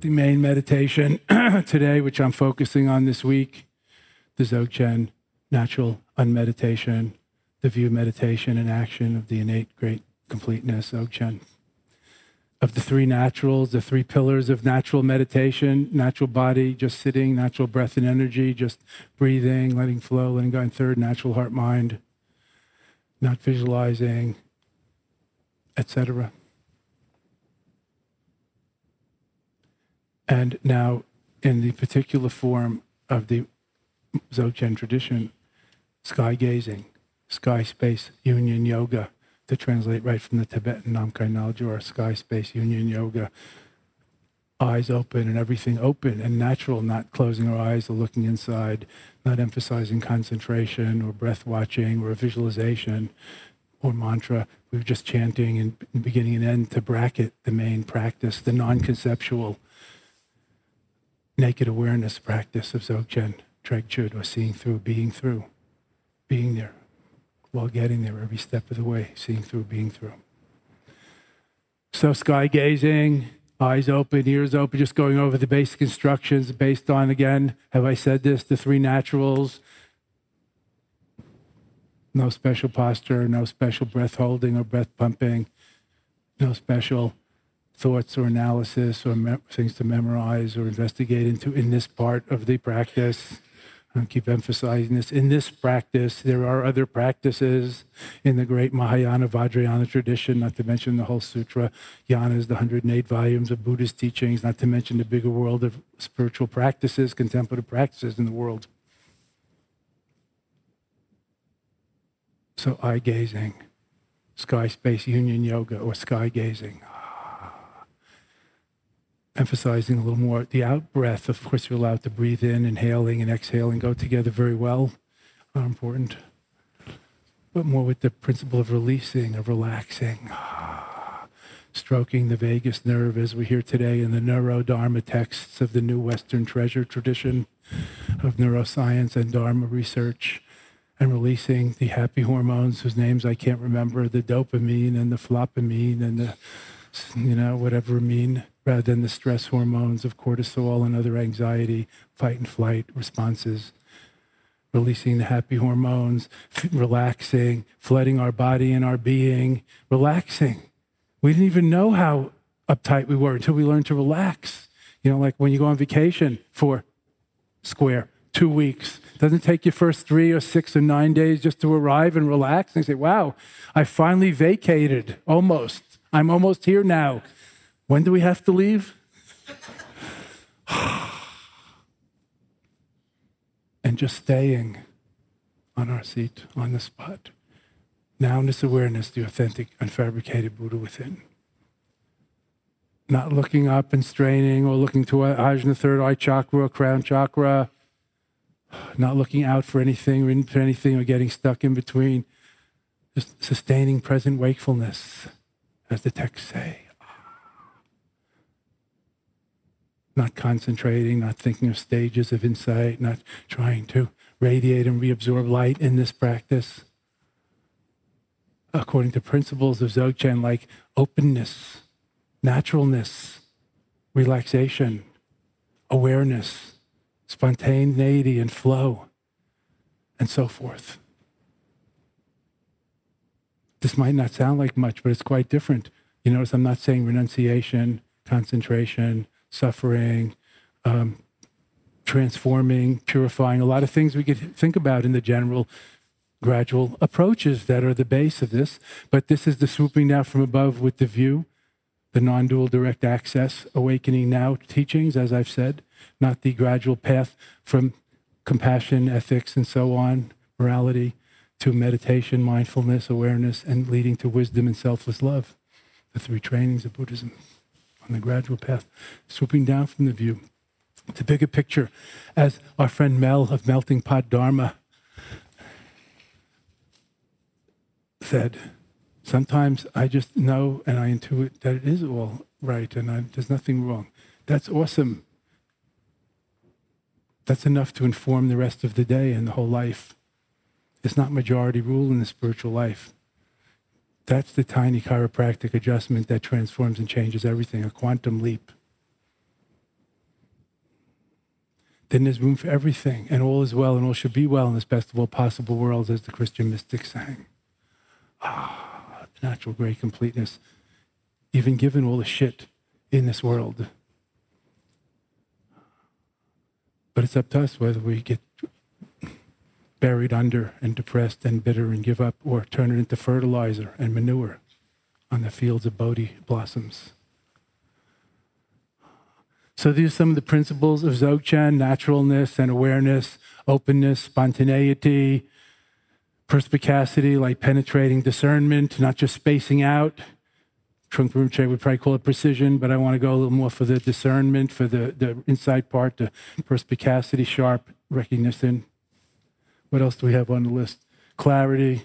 The main meditation today, which I'm focusing on this week, the Dzogchen natural unmeditation, the view meditation and action of the innate great completeness, Dzogchen. Of the three naturals, the three pillars of natural meditation, natural body, just sitting, natural breath and energy, just breathing, letting flow, letting go. And third, natural heart mind, not visualizing, etc. And now, in the particular form of the Dzogchen tradition, sky gazing, sky space union yoga, to translate right from the Tibetan Namkhai Naljor, sky space union yoga, eyes open and everything open and natural, not closing our eyes or looking inside, not emphasizing concentration or breath watching or visualization or mantra. We are just chanting and beginning and end to bracket the main practice, the non conceptual naked awareness practice of Dzogchen, Chud or seeing through, being through, being there, while getting there every step of the way, seeing through, being through. So sky gazing, eyes open, ears open, just going over the basic instructions based on, again, have I said this, the three naturals. No special posture, no special breath holding or breath pumping, no special thoughts or analysis or me- things to memorize or investigate into in this part of the practice. I keep emphasizing this. In this practice, there are other practices in the great Mahayana Vajrayana tradition, not to mention the whole sutra, yanas, the 108 volumes of Buddhist teachings, not to mention the bigger world of spiritual practices, contemplative practices in the world. So, eye gazing, sky space union yoga, or sky gazing emphasizing a little more the out breath. Of course, you're allowed to breathe in, inhaling and exhaling go together very well. Are important. But more with the principle of releasing, of relaxing, stroking the vagus nerve as we hear today in the neurodharma texts of the new Western treasure tradition of neuroscience and Dharma research and releasing the happy hormones whose names I can't remember, the dopamine and the flopamine and the, you know, whatever mean rather than the stress hormones of cortisol and other anxiety, fight and flight responses. Releasing the happy hormones, relaxing, flooding our body and our being, relaxing. We didn't even know how uptight we were until we learned to relax. You know, like when you go on vacation for square, two weeks. Doesn't take you first three or six or nine days just to arrive and relax and say, wow, I finally vacated almost. I'm almost here now. When do we have to leave? and just staying on our seat, on the spot. Now, in this awareness, the authentic, unfabricated Buddha within. Not looking up and straining or looking to Ajna third eye chakra, crown chakra, not looking out for anything or into anything or getting stuck in between. Just sustaining present wakefulness, as the texts say. Not concentrating, not thinking of stages of insight, not trying to radiate and reabsorb light in this practice. According to principles of Dzogchen like openness, naturalness, relaxation, awareness, spontaneity and flow, and so forth. This might not sound like much, but it's quite different. You notice I'm not saying renunciation, concentration, suffering, um, transforming, purifying, a lot of things we could think about in the general gradual approaches that are the base of this. But this is the swooping down from above with the view, the non dual direct access, awakening now teachings, as I've said, not the gradual path from compassion, ethics, and so on, morality, to meditation, mindfulness, awareness, and leading to wisdom and selfless love. The three trainings of Buddhism on the gradual path, swooping down from the view. The bigger picture, as our friend Mel of Melting Pot Dharma said, sometimes I just know and I intuit that it is all right and I, there's nothing wrong. That's awesome. That's enough to inform the rest of the day and the whole life. It's not majority rule in the spiritual life. That's the tiny chiropractic adjustment that transforms and changes everything, a quantum leap. Then there's room for everything, and all is well, and all should be well in this best of all possible worlds, as the Christian mystic sang. Ah, the natural great completeness, even given all the shit in this world. But it's up to us whether we get buried under and depressed and bitter and give up or turn it into fertilizer and manure on the fields of Bodhi blossoms. So these are some of the principles of Dzogchen naturalness and awareness, openness, spontaneity, perspicacity, like penetrating discernment, not just spacing out. Trungpa Rinpoche would probably call it precision, but I want to go a little more for the discernment, for the, the insight part, the perspicacity, sharp recognition. What else do we have on the list? Clarity,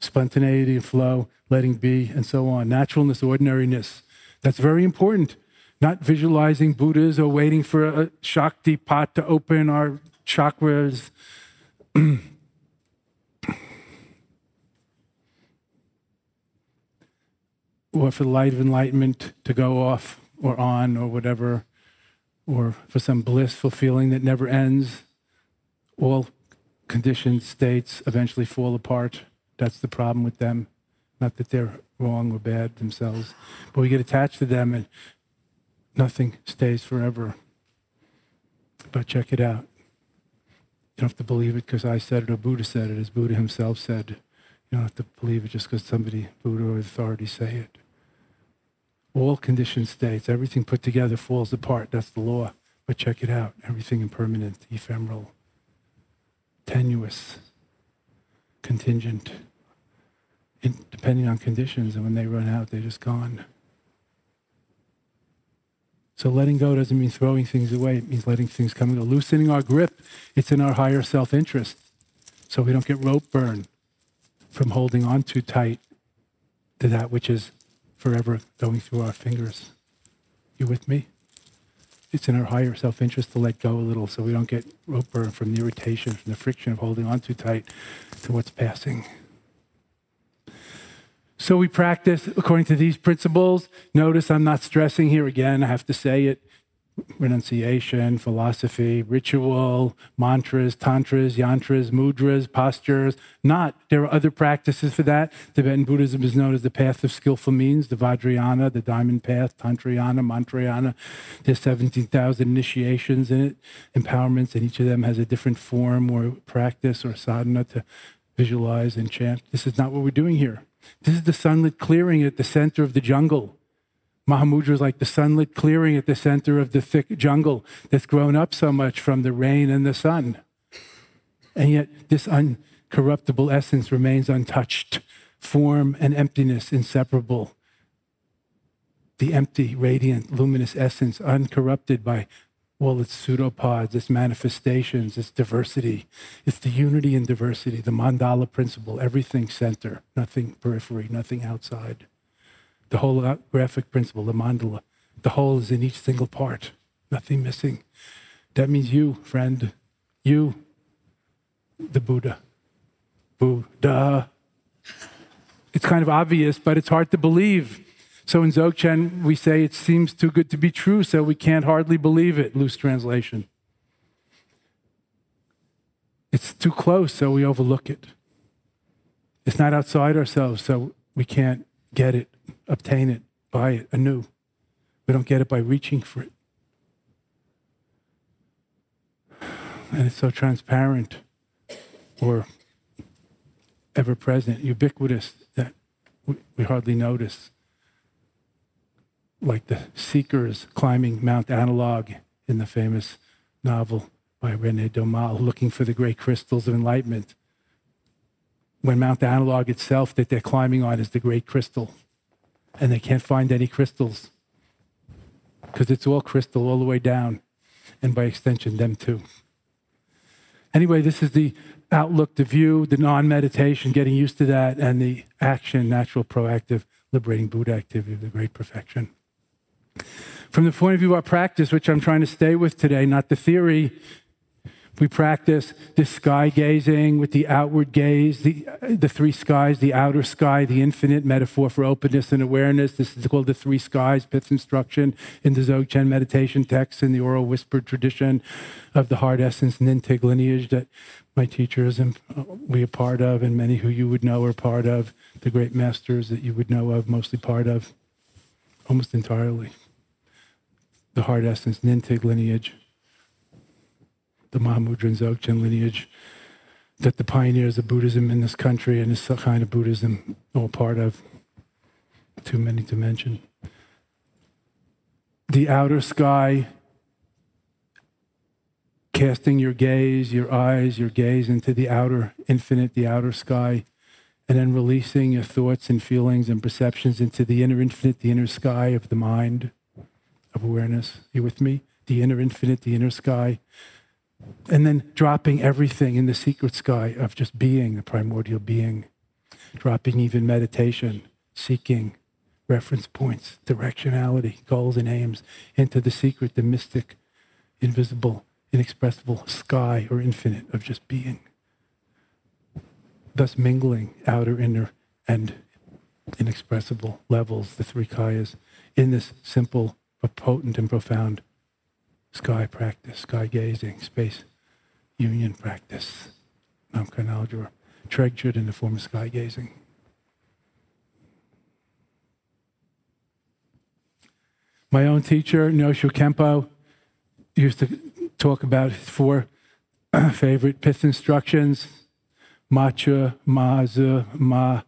spontaneity and flow, letting be, and so on. Naturalness, ordinariness. That's very important. Not visualizing Buddhas or waiting for a Shaktipat to open our chakras. or for the light of enlightenment to go off or on or whatever, or for some blissful feeling that never ends. All conditioned states eventually fall apart. That's the problem with them. Not that they're wrong or bad themselves, but we get attached to them and nothing stays forever. But check it out. You don't have to believe it because I said it or Buddha said it, as Buddha himself said. You don't have to believe it just because somebody, Buddha or authority, say it. All conditioned states, everything put together falls apart. That's the law. But check it out everything impermanent, ephemeral, tenuous, contingent, in, depending on conditions. And when they run out, they're just gone. So letting go doesn't mean throwing things away. It means letting things come and go. Loosening our grip, it's in our higher self-interest. So we don't get rope burn from holding on too tight to that which is forever going through our fingers. You with me? It's in our higher self interest to let go a little so we don't get rope burn from the irritation, from the friction of holding on too tight to what's passing. So we practice according to these principles. Notice I'm not stressing here again, I have to say it renunciation, philosophy, ritual, mantras, tantras, yantras, mudras, postures. Not. There are other practices for that. Tibetan Buddhism is known as the path of skillful means, the Vajrayana, the diamond path, Tantrayana, Mantrayana. There's 17,000 initiations in it, empowerments, and each of them has a different form or practice or sadhana to visualize and chant. This is not what we're doing here. This is the sunlit clearing at the center of the jungle Mahamudra is like the sunlit clearing at the center of the thick jungle that's grown up so much from the rain and the sun. And yet, this uncorruptible essence remains untouched, form and emptiness inseparable. The empty, radiant, luminous essence, uncorrupted by all its pseudopods, its manifestations, its diversity. It's the unity in diversity, the mandala principle, everything center, nothing periphery, nothing outside. The holographic principle, the mandala, the whole is in each single part, nothing missing. That means you, friend, you, the Buddha. Buddha. It's kind of obvious, but it's hard to believe. So in Dzogchen, we say it seems too good to be true, so we can't hardly believe it. Loose translation. It's too close, so we overlook it. It's not outside ourselves, so we can't get it, obtain it, buy it anew. We don't get it by reaching for it. And it's so transparent or ever present, ubiquitous, that we hardly notice like the seekers climbing Mount Analog in the famous novel by Rene Daumal, looking for the great crystals of enlightenment. When Mount Analog itself that they're climbing on is the great crystal, and they can't find any crystals because it's all crystal all the way down, and by extension, them too. Anyway, this is the outlook, the view, the non meditation, getting used to that, and the action, natural, proactive, liberating Buddha activity of the great perfection. From the point of view of our practice, which I'm trying to stay with today, not the theory, we practice this sky gazing with the outward gaze, the, the three skies, the outer sky, the infinite metaphor for openness and awareness. This is called the three skies, Pith instruction in the Dzogchen meditation text in the oral whispered tradition of the heart essence Nyingtig lineage that my teachers and uh, we are part of, and many who you would know are part of, the great masters that you would know of, mostly part of, almost entirely the heart essence Nyingtig lineage, the Mahamudra Dzogchen lineage, that the pioneers of Buddhism in this country and this kind of Buddhism all part of. Too many to mention. The outer sky, casting your gaze, your eyes, your gaze into the outer infinite, the outer sky, and then releasing your thoughts and feelings and perceptions into the inner infinite, the inner sky of the mind of awareness. You with me? The inner infinite, the inner sky. And then dropping everything in the secret sky of just being, the primordial being. Dropping even meditation, seeking reference points, directionality, goals, and aims into the secret, the mystic, invisible, inexpressible sky or infinite of just being. Thus mingling outer, inner, and inexpressible levels, the three kayas, in this simple but potent and profound sky practice, sky gazing, space union practice, Namkhai Naljor, treasured in the form of sky gazing. My own teacher, Nyoshul Khenpo, used to talk about his four favorite pith instructions Macha, Maza, Ma,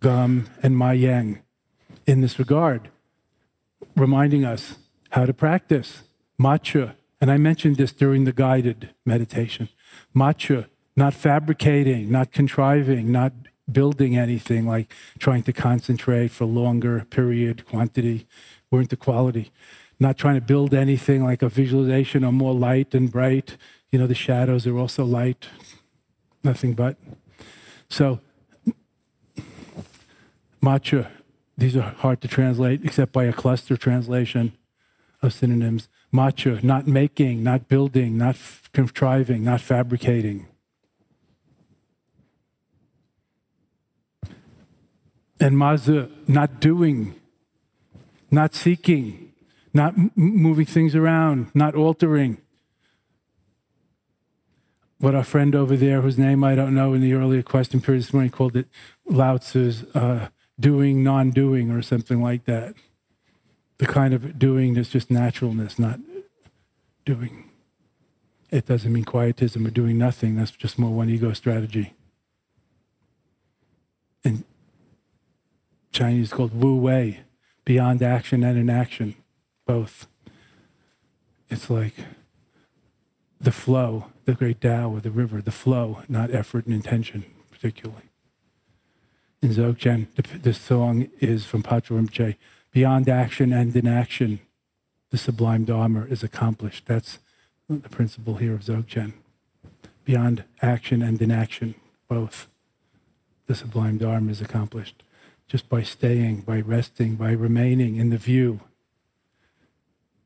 Gum, and Ma Yang. In this regard reminding us how to practice macha. And I mentioned this during the guided meditation. Macha, not fabricating, not contriving, not building anything like trying to concentrate for longer period, quantity, or into quality. Not trying to build anything like a visualization or more light and bright. You know, the shadows are also light, nothing but. So, macha, these are hard to translate except by a cluster translation of synonyms. Macha, not making, not building, not contriving, not fabricating. And maza, not doing, not seeking, not moving things around, not altering. What our friend over there, whose name I don't know in the earlier question period this morning, called it Lao Tzu's uh, doing, non doing, or something like that. The kind of doing that's just naturalness, not doing. It doesn't mean quietism or doing nothing. That's just more one ego strategy. In Chinese, called Wu Wei, beyond action and inaction, both. It's like the flow, the great Tao of the river, the flow, not effort and intention, particularly in Dzogchen. The song is from Patrul Rinpoche, Beyond Action and Inaction. the sublime Dharma is accomplished. That's the principle here of Dzogchen. Beyond action and inaction, both, the sublime Dharma is accomplished. Just by staying, by resting, by remaining in the view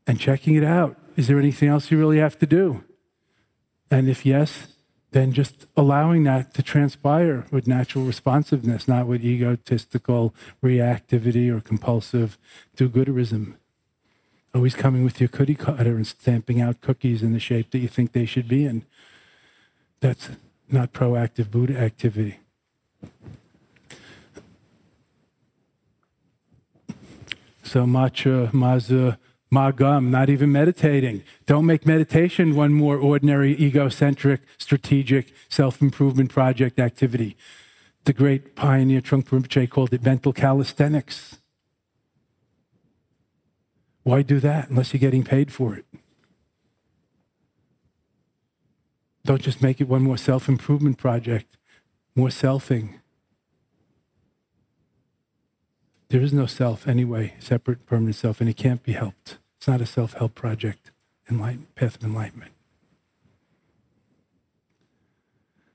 and checking it out. Is there anything else you really have to do? And if yes, then just allowing that to transpire with natural responsiveness, not with egotistical reactivity or compulsive do gooderism. Always coming with your cookie cutter and stamping out cookies in the shape that you think they should be in. That's not proactive Buddha activity. So macha, maza, magam, not even meditating. Don't make meditation one more ordinary, egocentric, strategic, self improvement project activity. The great pioneer Trungpa Rinpoche called it mental calisthenics. Why do that unless you're getting paid for it? Don't just make it one more self improvement project, more selfing. There is no self anyway, separate, permanent self, and it can't be helped. It's not a self help project, enlightenment, path of enlightenment.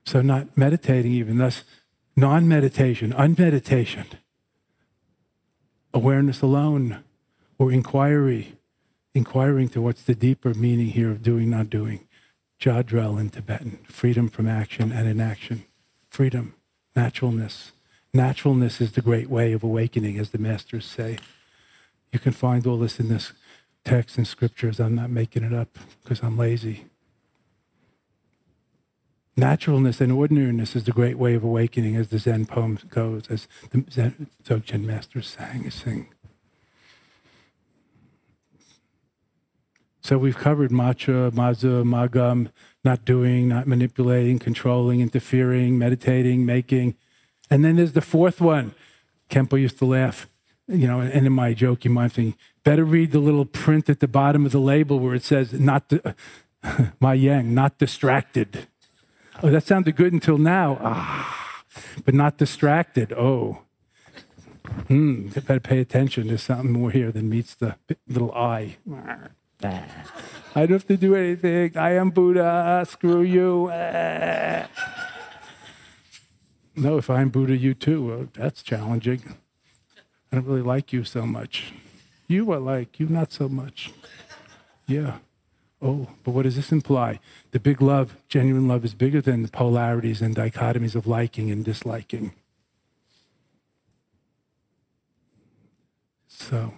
So, not meditating, even thus, non meditation, unmeditation, awareness alone, or inquiry, inquiring to what's the deeper meaning here of doing, not doing. Jadrel in Tibetan, freedom from action and inaction, freedom, naturalness. Naturalness is the great way of awakening, as the masters say. You can find all this in this text and scriptures. I'm not making it up because I'm lazy. Naturalness and ordinariness is the great way of awakening, as the Zen poem goes, as the Zen Dzogchen masters sang, sing. So we've covered macha, maza, magam, not doing, not manipulating, controlling, interfering, meditating, making. And then there's the fourth one. Khenpo used to laugh, you know, and in my joke, you might think, better read the little print at the bottom of the label where it says, not the, my yang, not distracted. Oh, that sounded good until now. Ah, but not distracted. Oh. Hmm, better pay attention. There's something more here than meets the little eye. I don't have to do anything. I am Buddha. Screw you. No, if I'm Buddha, you too. Well, that's challenging. I don't really like you so much. You I like, you not so much. Yeah. Oh, but what does this imply? The big love, genuine love, is bigger than the polarities and dichotomies of liking and disliking. So,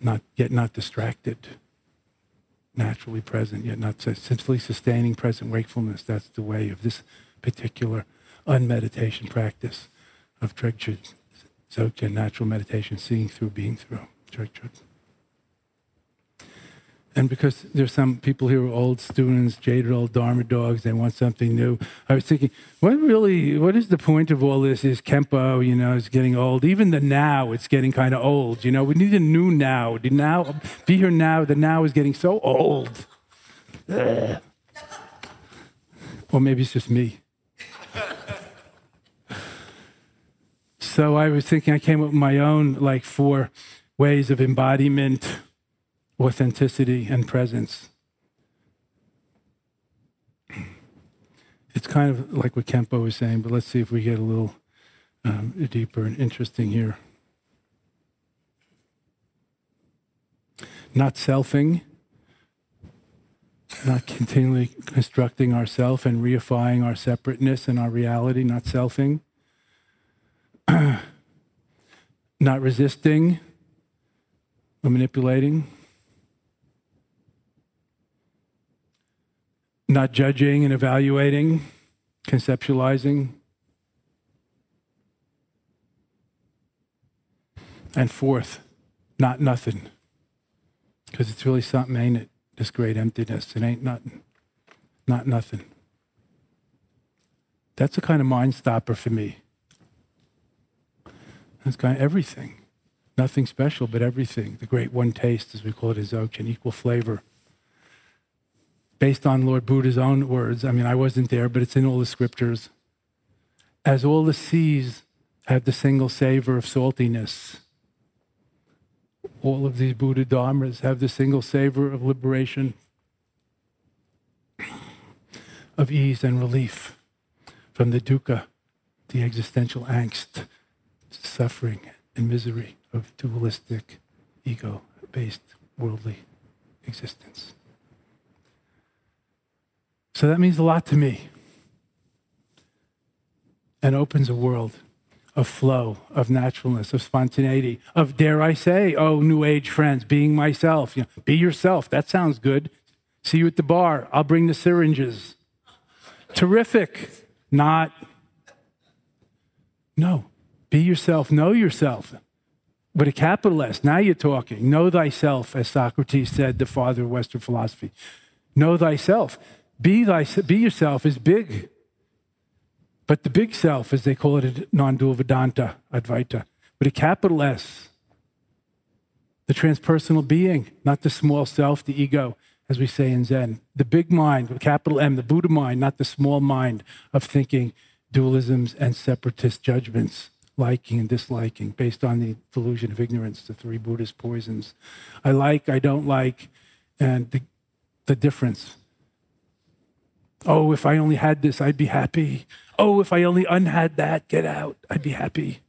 not yet not distracted naturally present, yet not simply sustaining present wakefulness. That's the way of this particular unmeditation practice of Trekchö Dzogchen, natural meditation, seeing through, being through. Trekchö. And because there's some people here, who are old students, jaded old Dharma dogs, they want something new. I was thinking, what really, what is the point of all this? Is Khenpo, you know, is getting old. Even the now, it's getting kind of old. You know, we need a new now. The now, be here now. The now is getting so old. Ugh. Or maybe it's just me. So I was thinking, I came up with my own like four ways of embodiment authenticity and presence. It's kind of like what Khenpo was saying, but let's see if we get a little um, deeper and interesting here. Not selfing, not continually constructing ourself and reifying our separateness and our reality, not selfing. not resisting or manipulating. not judging and evaluating, conceptualizing. And fourth, not nothing. Because it's really something, ain't it? This great emptiness. It ain't nothing. Not nothing. That's a kind of mind stopper for me. That's kind of everything. Nothing special, but everything. The great one taste, as we call it, is Dzogchen, equal flavor based on Lord Buddha's own words. I mean, I wasn't there, but it's in all the scriptures. As all the seas have the single savor of saltiness, all of these Buddha Dharmas have the single savor of liberation, of ease and relief from the dukkha, the existential angst, suffering, and misery of dualistic, ego based worldly existence. So that means a lot to me and opens a world of flow, of naturalness, of spontaneity, of dare I say, oh, new age friends, being myself. You know, be yourself. That sounds good. See you at the bar. I'll bring the syringes. Terrific. Not. No. Be yourself. Know yourself. But a capital S. Now you're talking. Know thyself, as Socrates said, the father of Western philosophy. Know thyself. Be, thy, be yourself is big. But the big self, as they call it non-dual Vedanta, Advaita, with a capital S, the transpersonal being, not the small self, the ego, as we say in Zen. The big mind, with capital M, the Buddha mind, not the small mind of thinking dualisms and separatist judgments, liking and disliking, based on the delusion of ignorance, the three Buddhist poisons. I like, I don't like, and the, the difference. Oh, if I only had this, I'd be happy. Oh, if I only unhad that, get out, I'd be happy.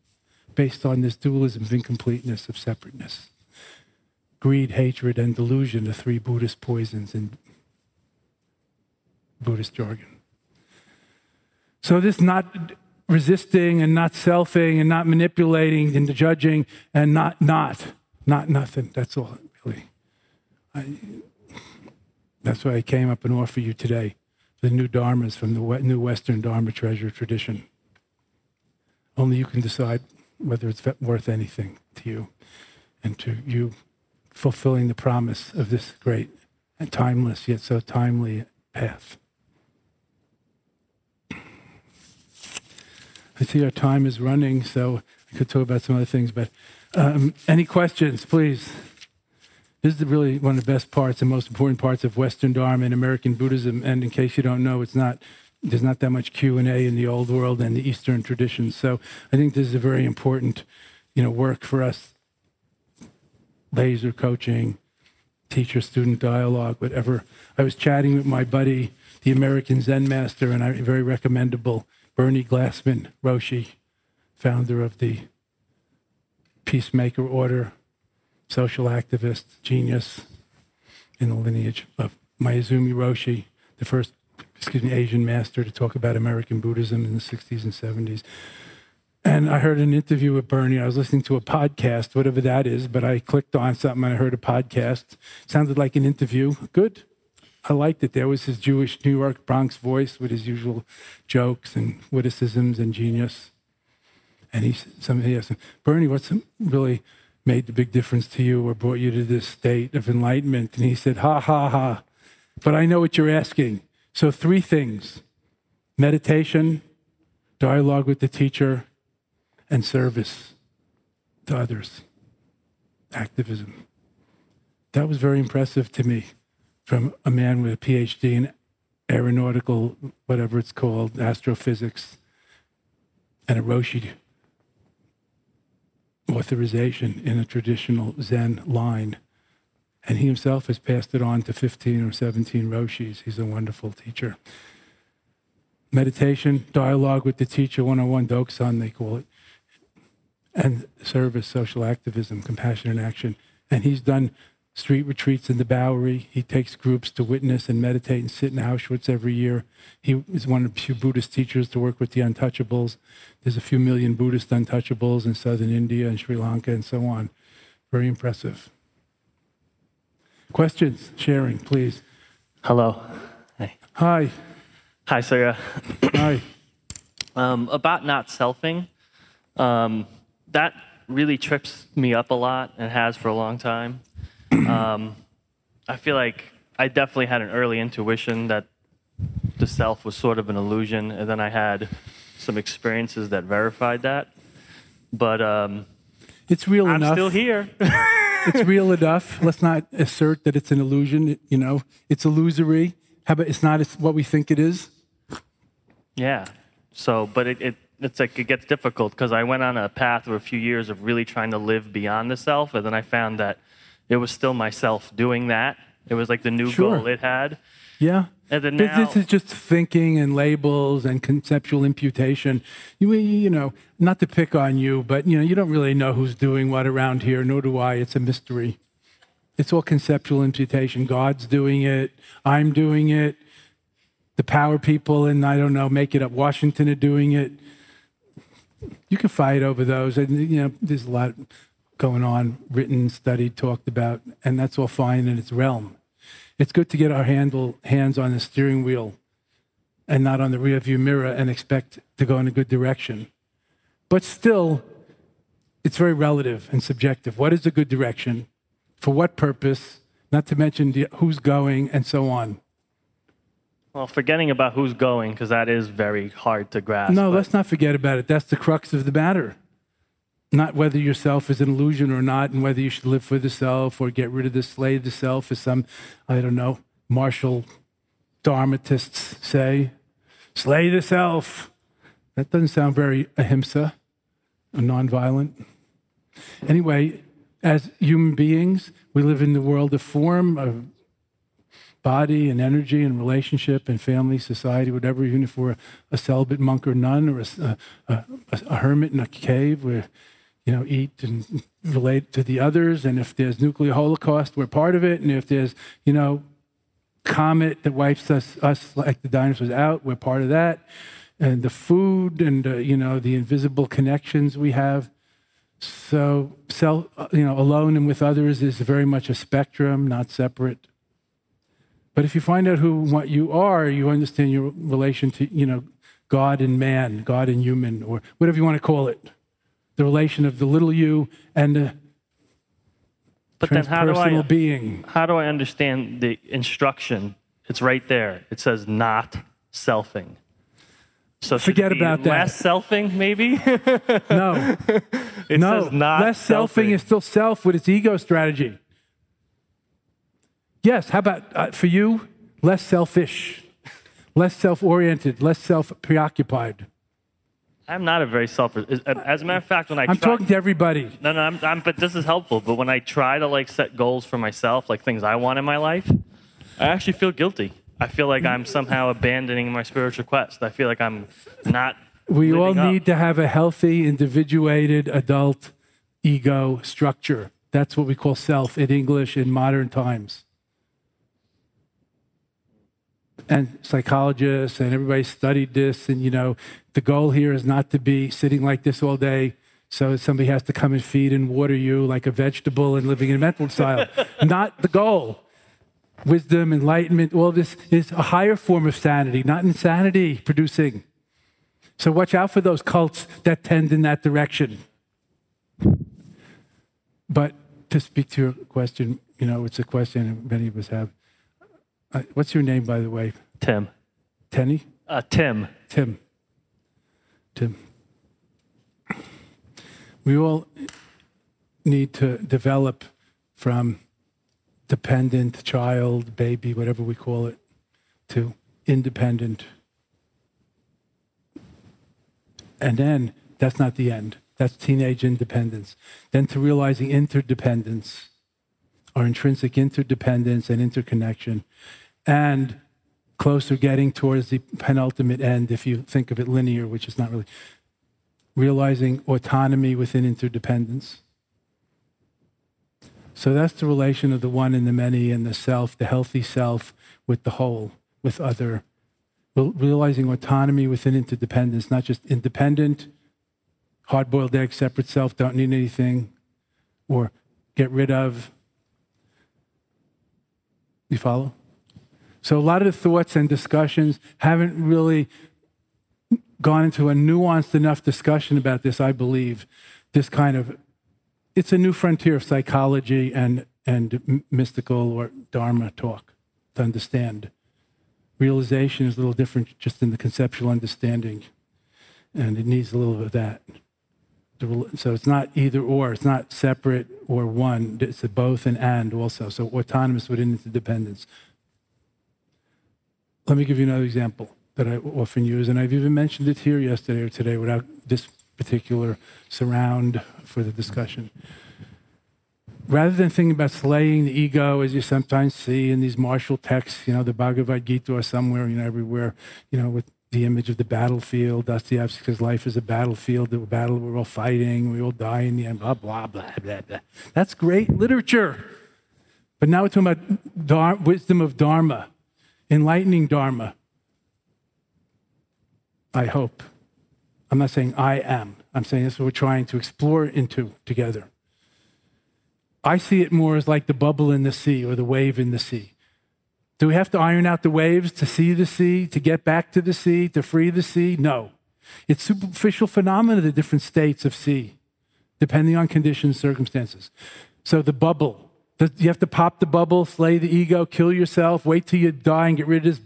Based on this dualism of incompleteness, of separateness. Greed, hatred, and delusion, the three Buddhist poisons in Buddhist jargon. So, this not resisting and not selfing and not manipulating and judging and not, not, not nothing. That's all, really. I, that's why I came up and offer you today the new dharmas from the new Western Dharma treasure tradition. Only you can decide whether it's worth anything to you and to you fulfilling the promise of this great and timeless yet so timely path. I see our time is running, so I could talk about some other things, but um, any questions, please? This is really one of the best parts and most important parts of Western Dharma and American Buddhism. And in case you don't know, it's not there's not that much Q and A in the old world and the Eastern traditions. So I think this is a very important, you know, work for us. Laser coaching, teacher-student dialogue, whatever. I was chatting with my buddy, the American Zen master, and I very recommendable Bernie Glassman Roshi, founder of the Peacemaker Order social activist, genius in the lineage of Maezumi Roshi, the first, excuse me, Asian master to talk about American Buddhism in the 60s and 70s. And I heard an interview with Bernie. I was listening to a podcast, whatever that is, but I clicked on something and I heard a podcast. Sounded like an interview. Good. I liked it. There was his Jewish New York Bronx voice with his usual jokes and witticisms and genius. And he, somebody asked him, Bernie, what's really made the big difference to you or brought you to this state of enlightenment? And he said, Ha, ha, ha. But I know what you're asking. So, three things meditation, dialogue with the teacher, and service to others, activism. That was very impressive to me from a man with a PhD in aeronautical, whatever it's called, astrophysics, and a Roshi authorization in a traditional Zen line. And he himself has passed it on to 15 or 17 Roshis. He's a wonderful teacher. Meditation, dialogue with the teacher, one on one Dokusan, they call it, and service, social activism, compassion and action. And he's done street retreats in the Bowery. He takes groups to witness and meditate and sit in Auschwitz every year. He is one of the few Buddhist teachers to work with the untouchables. There's a few million Buddhist untouchables in southern India and Sri Lanka and so on. Very impressive. Questions, sharing, please. Hello. Hi. Hi. Hi, Sarah. Hi. Um, about not selfing, um, that really trips me up a lot and has for a long time. Um, I feel like I definitely had an early intuition that the self was sort of an illusion, and then I had some experiences that verified that. But um, it's real enough. I'm enough. still here. it's real enough. Let's not assert that it's an illusion. You know, it's illusory. How about it's not what we think it is? Yeah. So, but it, it it's like it gets difficult because I went on a path of a few years of really trying to live beyond the self, and then I found that it was still myself doing that. It was like the new Sure. goal it had. Yeah. And then This- now, This is just thinking and labels and conceptual imputation. You, you know, not to pick on you, but you know, you don't really know who's doing what around here, nor do I. It's a mystery. It's all conceptual imputation. God's doing it. I'm doing it. The power people and I don't know, make it up. Washington are doing it. You can fight over those, and you know, there's a lot going on, written, studied, talked about, and that's all fine in its realm. It's good to get our handle, hands on the steering wheel and not on the rearview mirror and expect to go in a good direction. But still, it's very relative and subjective. What is a good direction? For what purpose? Not to mention who's going and so on. well, forgetting about who's going because that is very hard to grasp. No, but- let's not forget about it. That's the crux of the matter. Not whether yourself is an illusion or not, and whether you should live for the self or get rid of the slave the self, as some, I don't know, martial dharmatists say. Slay the self. That doesn't sound very ahimsa, nonviolent. Anyway, as human beings, we live in the world of form, of body and energy and relationship and family, society, whatever, even if we're a celibate monk or nun or a, a, a, hermit in a cave where, you know, eat and relate to the others. And if there's nuclear holocaust, we're part of it. And if there's, you know, comet that wipes us, us like the dinosaurs out, we're part of that. And the food and, uh, you know, the invisible connections we have. So, self, you know, alone and with others is very much a spectrum, not separate. But if you find out who what you are, you understand your relation to, you know, God and man, God and human, or whatever you want to call it. The relation of the little you and the But then how do transpersonal I being. how do I understand the instruction? It's right there. It says not selfing. So Forget about that. Less selfing, maybe. No, it no. says not Less selfing is still self with its ego strategy. Yes, how about uh, for you? Less selfish, less self oriented, less self preoccupied. I'm not a very selfish. As a matter of fact, when I I'm try, talking to everybody. no, no, I'm, I'm, but this is helpful. But when I try to like set goals for myself, like things I want in my life, I actually feel guilty. I feel like I'm somehow abandoning my spiritual quest. I feel like I'm not. We all living up. need to have a healthy, individuated adult ego structure. That's what we call self in English in modern times. And psychologists and everybody studied this. And, you know, the goal here is not to be sitting like this all day. So somebody has to come and feed and water you like a vegetable and living in a mental style. not the goal. Wisdom, enlightenment, all this is a higher form of sanity, not insanity producing. So watch out for those cults that tend in that direction. But to speak to your question, you know, it's a question many of us have. Uh, what's your name, by the way? Tim. Tenny? Uh, Tim. Tim. Tim. We all need to develop from dependent child, baby, whatever we call it, to independent. And then that's not the end. That's teenage independence. Then to realizing interdependence, our intrinsic interdependence and interconnection, and closer getting towards the penultimate end, if you think of it linear, which is not really, realizing autonomy within interdependence. So that's the relation of the one and the many and the self, the healthy self with the whole, with other. Realizing autonomy within interdependence, not just independent, hard boiled egg, separate self, don't need anything, or get rid of. You follow? So a lot of the thoughts and discussions haven't really gone into a nuanced enough discussion about this, I believe. This kind of it's a new frontier of psychology and, and mystical or Dharma talk to understand. Realization is a little different just in the conceptual understanding, and it needs a little of that. So it's not either or, it's not separate or one, it's both and and also. So autonomous within interdependence. Let me give you another example. that I often use, and I've even mentioned it here yesterday or today without this particular surround for the discussion. Rather than thinking about slaying the ego, as you sometimes see in these martial texts, you know, the Bhagavad Gita or somewhere, you know, everywhere, you know, with the image of the battlefield. Dostoevsky's life is a battlefield, the battle we're all fighting, we all die in the end, blah, blah, blah, blah, blah. That's great literature. But now we're talking about wisdom of Dharma, enlightening Dharma. I hope. I'm not saying I am. I'm saying this is what we're trying to explore into together. I see it more as like the bubble in the sea or the wave in the sea. Do we have to iron out the waves to see the sea, to get back to the sea, to free the sea? No. It's superficial phenomena, the different states of sea, depending on conditions, circumstances. So the bubble, you have to pop the bubble, slay the ego, kill yourself, wait till you die and get rid of this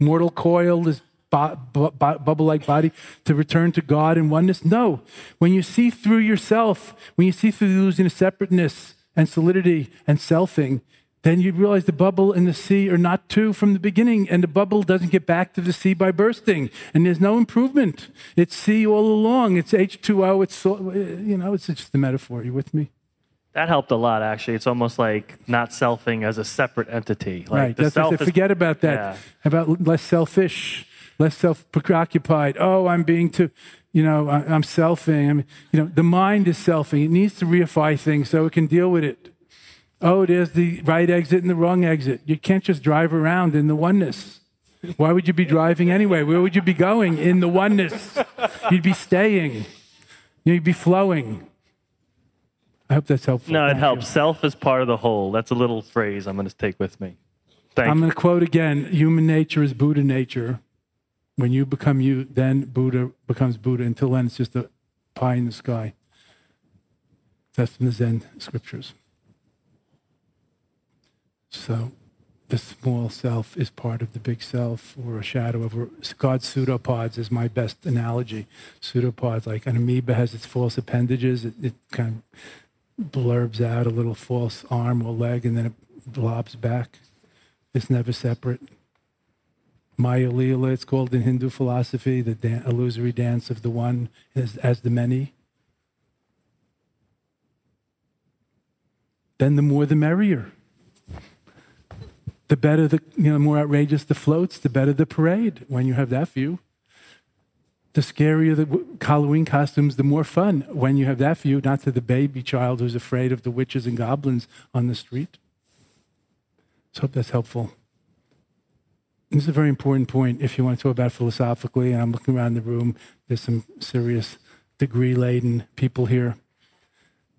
mortal coil, this bubble like body to return to God and oneness? No. When you see through yourself, when you see through the illusion of separateness and solidity and selfing, then you realize the bubble and the sea are not two from the beginning, and the bubble doesn't get back to the sea by bursting, and there's no improvement. It's sea all along. It's H2O. It's you know, it's just a metaphor. Are you with me? That helped a lot, actually. It's almost like not selfing as a separate entity. Like right. That's self is, forget about that. Yeah. About less selfish less self-preoccupied. Oh, I'm being too, you know, I'm selfing. I'm, you know, the mind is selfing. It needs to reify things so it can deal with it. Oh, there's the right exit and the wrong exit. You can't just drive around in the oneness. Why would you be driving anyway? Where would you be going? In the oneness. You'd be staying. You'd be flowing. I hope that's helpful. No, it Thank helps. You. Self is part of the whole. That's a little phrase I'm going to take with me. Thank I'm going to quote again human nature is Buddha nature. When you become you, then Buddha becomes Buddha. Until then, it's just a pie in the sky. That's from the Zen scriptures. So, the small self is part of the big self, or a shadow of God's pseudopods is my best analogy. Pseudopods, like an amoeba has its false appendages, it, it kind of blurbs out a little false arm or leg, and then it blobs back. It's never separate. Maya Lila, it's called in Hindu philosophy, the dan- illusory dance of the one as, as the many. Then the more the merrier. The better the, you know, more outrageous the floats, the better the parade when you have that view. The scarier the Halloween costumes, the more fun when you have that view, not to the baby child who's afraid of the witches and goblins on the street. So hope that's helpful. This is a very important point if you want to talk about philosophically. And I'm looking around the room, there's some serious degree laden people here.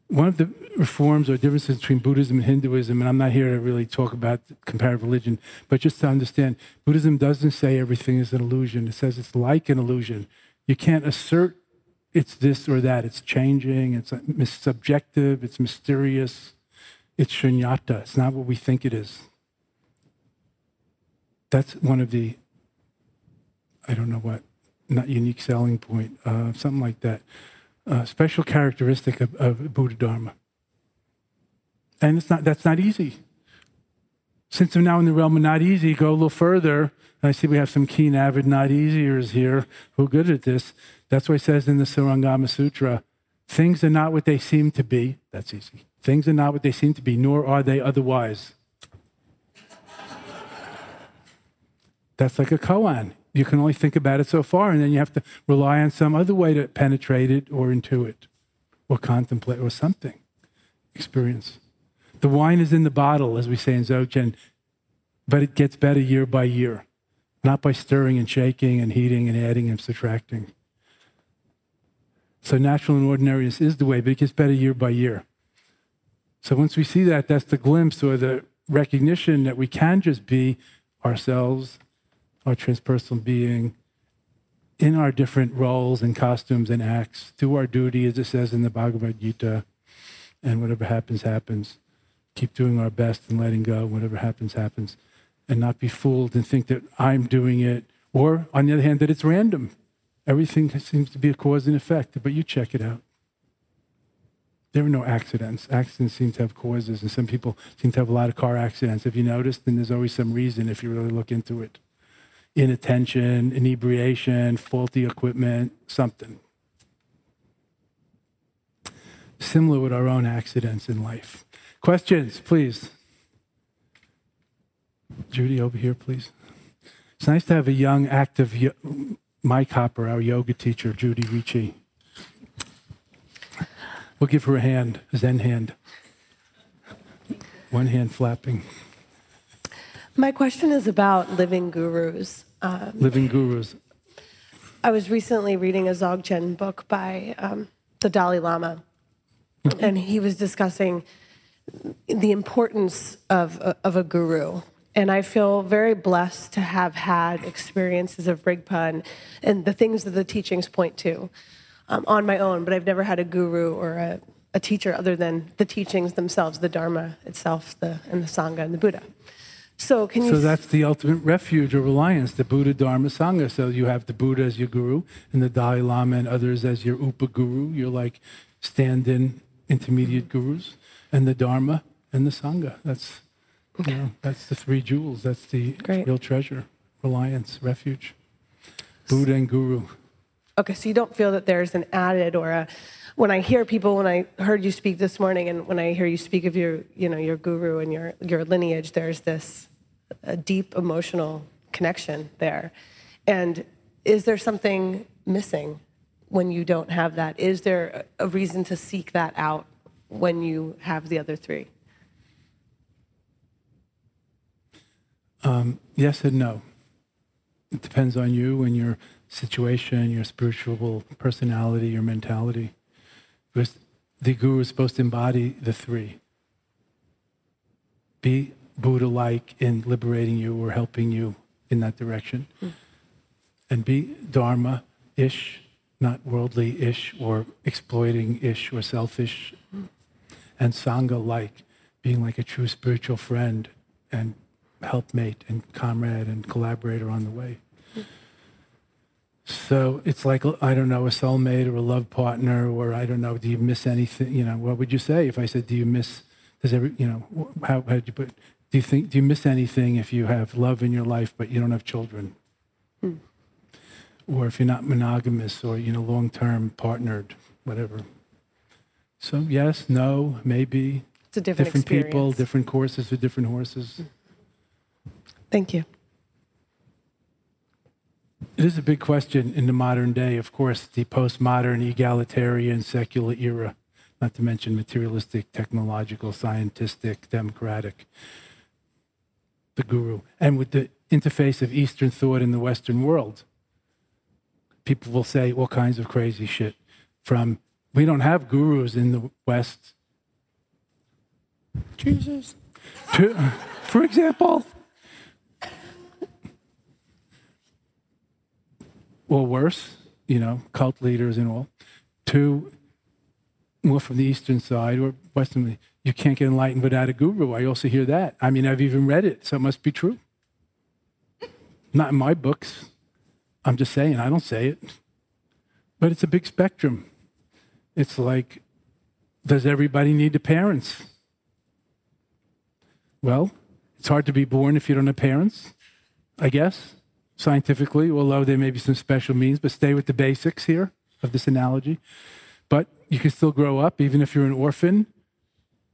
One of the reforms or differences between Buddhism and Hinduism, and I'm not here to really talk about comparative religion, but just to understand, Buddhism doesn't say everything is an illusion. It says it's like an illusion. You can't assert it's this or that. It's changing, it's subjective, it's mysterious, it's shunyata. It's not what we think it is. That's one of the, I don't know what, not unique selling point, uh, something like that. Uh, special characteristic of, of Buddha Dharma. And it's not, that's not easy. Since I'm now in the realm of not easy, go a little further. I see we have some keen, avid not easiers here who are good at this. That's what it says in the Surangama Sutra. Things are not what they seem to be. That's easy. Things are not what they seem to be, nor are they otherwise. That's like a koan. You can only think about it so far, and then you have to rely on some other way to penetrate it or intuit or contemplate or something. Experience. The wine is in the bottle, as we say in Dzogchen, but it gets better year by year, not by stirring and shaking and heating and adding and subtracting. So natural and ordinariness is the way, but it gets better year by year. So once we see that, that's the glimpse or the recognition that we can just be ourselves our transpersonal being in our different roles and costumes and acts, do our duty, as it says in the Bhagavad Gita, and whatever happens, happens. Keep doing our best and letting go. Whatever happens, happens. And not be fooled and think that I'm doing it. Or, on the other hand, that it's random. Everything seems to be a cause and effect, but you check it out. There are no accidents. Accidents seem to have causes, and some people seem to have a lot of car accidents. If you notice, then there's always some reason if you really look into it inattention, inebriation, faulty equipment, something. Similar with our own accidents in life. Questions, please. Judy, over here, please. It's nice to have a young, active Mike Hopper, our yoga teacher, Judy Ricci. We'll give her a hand, a Zen hand. One hand flapping. My question is about living gurus. Um, living gurus. I was recently reading a Dzogchen book by um, the Dalai Lama, and he was discussing the importance of, of a guru and I feel very blessed to have had experiences of Rigpa and, and the things that the teachings point to um, on my own, but I've never had a guru or a, a teacher other than the teachings themselves, the Dharma itself, the, and the Sangha and the Buddha. So can you? So that's the ultimate refuge or reliance, the Buddha, Dharma, Sangha. So you have the Buddha as your guru, and the Dalai Lama and others as your upa guru. You're like stand-in intermediate gurus, and the Dharma and the Sangha. That's. You know, that's the three jewels. That's the Great. real treasure, reliance, refuge, Buddha and Guru. Okay, so you don't feel that there's an added or a. When I hear people, when I heard you speak this morning, and when I hear you speak of your, you know, your guru and your your lineage, there's this a deep emotional connection there. And is there something missing when you don't have that? Is there a reason to seek that out when you have the other three? Um, yes and no. It depends on you and your situation, your spiritual personality, your mentality. Because the guru is supposed to embody the three. Be Buddha like in liberating you or helping you in that direction. Mm. And be Dharma ish, not worldly ish or exploiting ish or selfish. Mm. And Sangha like, being like a true spiritual friend and helpmate and comrade and collaborator on the way. So it's like, I don't know, a soulmate or a love partner, or I don't know, do you miss anything? You know, what would you say if I said, do you miss, does every, you know, how, how did you put, do you think, do you miss anything if you have love in your life, but you don't have children? Hmm. Or if you're not monogamous or, you know, long term partnered, whatever. So, yes, no, maybe. It's a different, different people, different courses for different horses. Thank you. It is a big question in the modern day, of course, the postmodern, egalitarian, secular era, not to mention materialistic, technological, scientific, democratic, the guru. And with the interface of Eastern thought in the Western world, people will say all kinds of crazy shit from we don't have gurus in the West. Jesus. To, for example, or worse, you know, cult leaders and all. Two, more from the eastern side or western, you can't get enlightened without a guru. I also hear that. I mean, I've even read it, so it must be true. Not in my books. I'm just saying, I don't say it. But it's a big spectrum. It's like, does everybody need parents? Well, it's hard to be born if you don't have parents, I guess scientifically, although there may be some special means, but stay with the basics here of this analogy. But you can still grow up even if you're an orphan,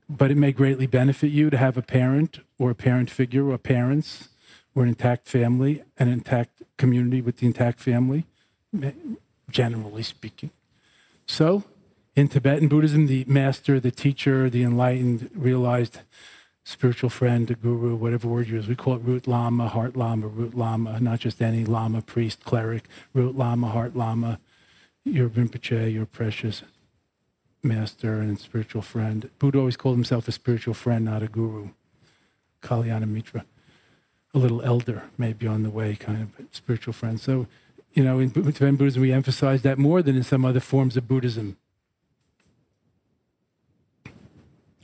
but it may greatly benefit you to have a parent or a parent figure or parents or an intact family, an intact community with the intact family, generally speaking. So, in Tibetan Buddhism, the master, the teacher, the enlightened realized spiritual friend, guru, whatever word you use. We call it root lama, heart lama, root lama, not just any lama, priest, cleric, root lama, heart lama, your Rinpoche, your precious master and spiritual friend. Buddha always called himself a spiritual friend, not a guru. Kalyana Mitra, a little elder, maybe on the way, kind of spiritual friend. So, you know, in Tibetan Buddhism, we emphasize that more than in some other forms of Buddhism.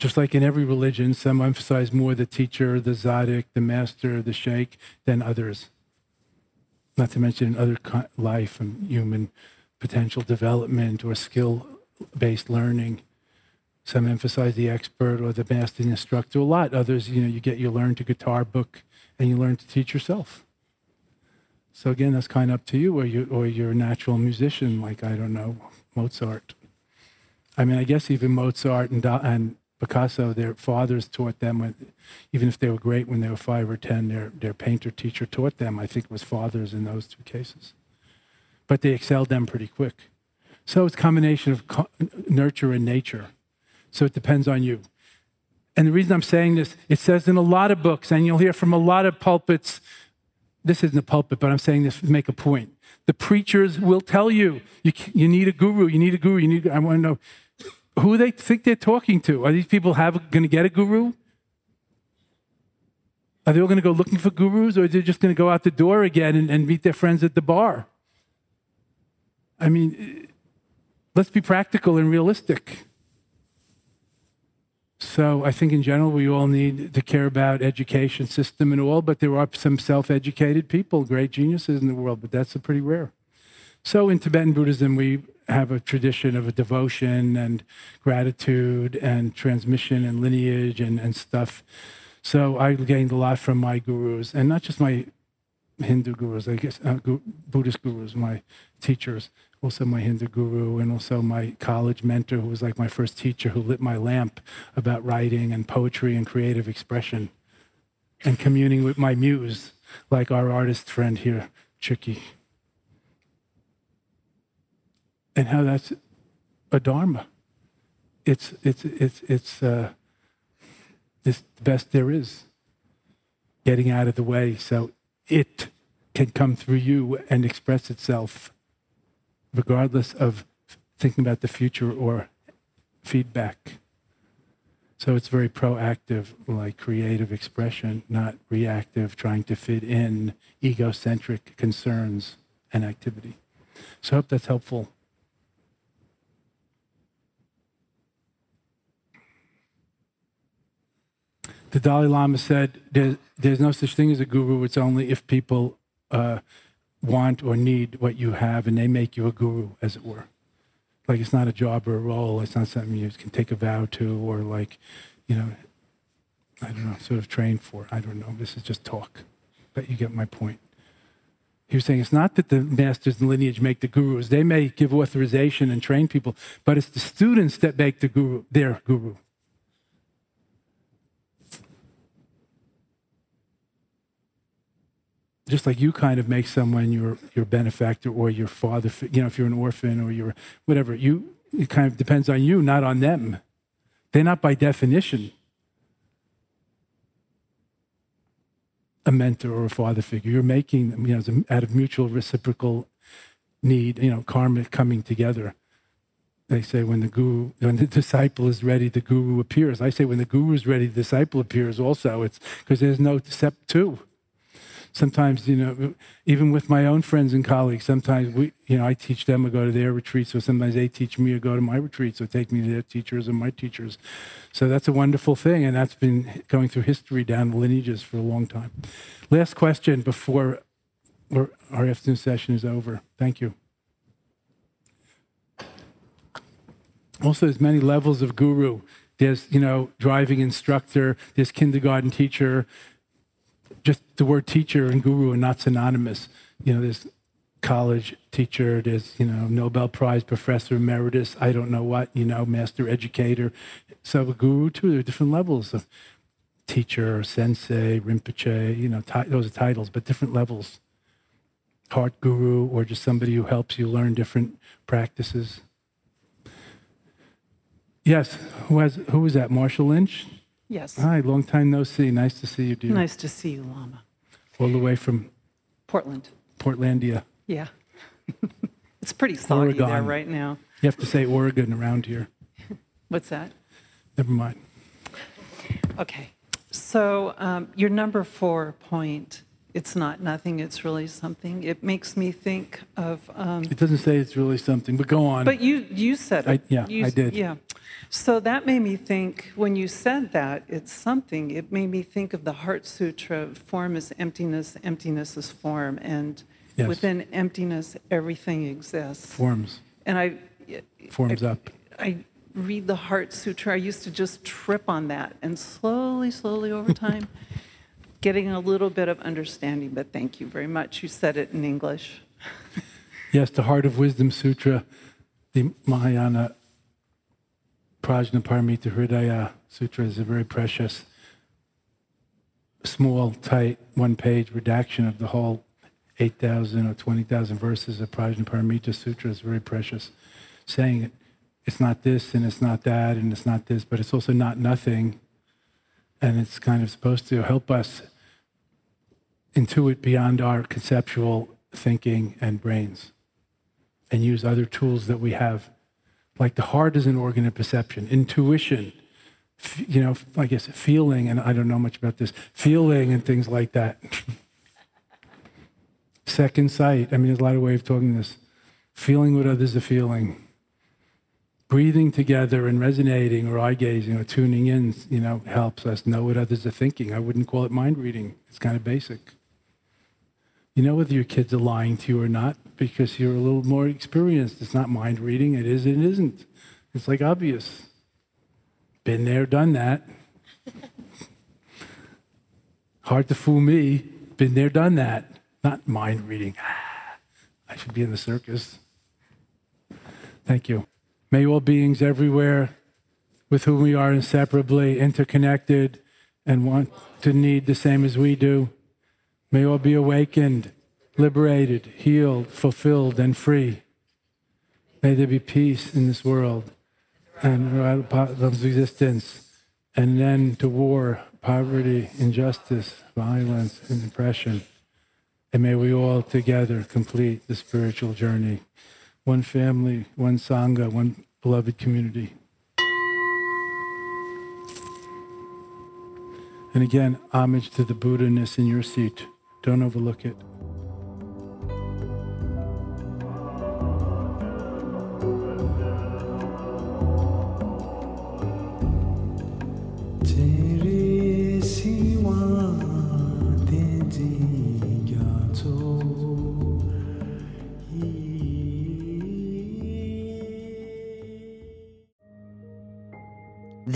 Just like in every religion, some emphasize more the teacher, the tzaddik, the master, the sheikh than others. Not to mention in other life and human potential development or skill based learning. Some emphasize the expert or the master instructor a lot. Others, you know, you get you learn to guitar book and you learn to teach yourself. So again, that's kind of up to you, or you or you're a natural musician, like I don't know Mozart. I mean, I guess even Mozart and and Picasso, their fathers taught them when, even if they were great when they were five or ten, their their painter teacher taught them. I think it was fathers in those two cases, but they excelled them pretty quick. So it's a combination of co- nurture and nature. So it depends on you. And the reason I'm saying this, it says in a lot of books, and you'll hear from a lot of pulpits. This isn't a pulpit, but I'm saying this to make a point. The preachers will tell you, you, you need a guru, you need a guru, you need, I want to know who they think they're talking to. Are these people going to get a guru? Are they all going to go looking for gurus, or are they just going to go out the door again and, and meet their friends at the bar? I mean, eh, let's be practical and realistic. So I think in general we all need to care about education system and all, but there are some self-educated people, great geniuses in the world, but that's pretty rare. So in Tibetan Buddhism we have a tradition of a devotion and gratitude and transmission and lineage and, and stuff. So I gained a lot from my gurus, and not just my Hindu gurus, I guess, uh, gu- Buddhist gurus, my teachers, also my Hindu guru, and also my college mentor, who was like my first teacher, who lit my lamp about writing and poetry and creative expression and communing with my muse, like our artist friend here, Chicky. And how that's a dharma. It's, it's, it's, it's, uh, it's the best there is. Getting out of the way so it can come through you and express itself, regardless of thinking about the future or feedback. So it's very proactive, like creative expression, not reactive, trying to fit in egocentric concerns and activity. So I hope that's helpful. The Dalai Lama said there, there's no such thing as a guru. It's only if people uh, want or need what you have and they make you a guru, as it were. Like it's not a job or a role. It's not something you can take a vow to or like, you know, I don't know, sort of train for. I don't know. This is just talk. But you get my point. He was saying it's not that the masters and lineage make the gurus. They may give authorization and train people, but it's the students that make the guru their guru. Just like you kind of make someone your your benefactor or your father you know if you're an orphan or you're whatever you it kind of depends on you not on them. They're not by definition a mentor or a father figure. You're making them you know out of mutual reciprocal need you know karma coming together. They say when the guru when the disciple is ready the guru appears. I say when the guru is ready the disciple appears also. It's because there's no step two sometimes you know even with my own friends and colleagues sometimes we you know i teach them to go to their retreats or sometimes they teach me to go to my retreats or take me to their teachers and my teachers. So that's a wonderful thing and that's been going through history down the lineages for a long time. Last question before our afternoon session is over. Thank you. Also there's many levels of guru. There's you know driving instructor there's kindergarten teacher just the word teacher and guru are not synonymous. You know, there's college teacher, there's, you know, Nobel Prize professor emeritus, I don't know what, you know, master educator. So a guru too, there are different levels of teacher, sensei, rinpoche, you know, those are titles, but different levels. Heart guru or just somebody who helps you learn different practices. Yes, who has who was that? Marshall Lynch? Yes. Hi, long time no see. Nice to see you, dear. Nice to see you, Lama. All the way from Portland. Portlandia. Yeah. it's pretty soggy there right now. You have to say Oregon around here. What's that? Never mind. Okay. So um, your number four point, it's not nothing, it's really something. It makes me think of. Um, It doesn't say it's really something, but go on. But you you said I- it. yeah, You- I did. Yeah. So that made me think when you said that it's something. It made me think of the Heart Sutra. Form is emptiness. Emptiness is form, and Yes. within emptiness, everything exists. Forms. And I Forms I, up. I read the Heart Sutra. I used to just trip on that, and slowly, slowly over time, getting a little bit of understanding, but thank you very much. You said it in English. Yes, the Heart of Wisdom Sutra, the Mahayana Prajnaparamita Hridaya Sutra is a very precious, small, tight, one page redaction of the whole 8,000 or 20,000 verses of Prajnaparamita Sutra. is very precious, saying it, it's not this and it's not that and it's not this, but it's also not nothing. And it's kind of supposed to help us intuit beyond our conceptual thinking and brains and use other tools that we have. Like the heart is an organ of perception, intuition, you know, I guess feeling, and I don't know much about this, feeling and things like that. Second sight, I mean, there's a lot of ways of talking this. Feeling what others are feeling. Breathing together and resonating or eye gazing or tuning in, you know, helps us know what others are thinking. I wouldn't call it mind reading. It's kind of basic. You know whether your kids are lying to you or not because you're a little more experienced. It's not mind reading. It is, it isn't. It's like obvious. Been there, done that. Hard to fool me. Been there, done that. Not mind reading. Ah, I should be in the circus. Thank you. May all beings everywhere with whom we are inseparably interconnected and want to need the same as we do May all be awakened, liberated, healed, fulfilled, and free. May there be peace in this world and of existence, and an end to war, poverty, injustice, violence, and oppression. And may we all together complete the spiritual journey. One family, one Sangha, one beloved community. And again, homage to the Buddha-ness in your seat. Don't overlook it.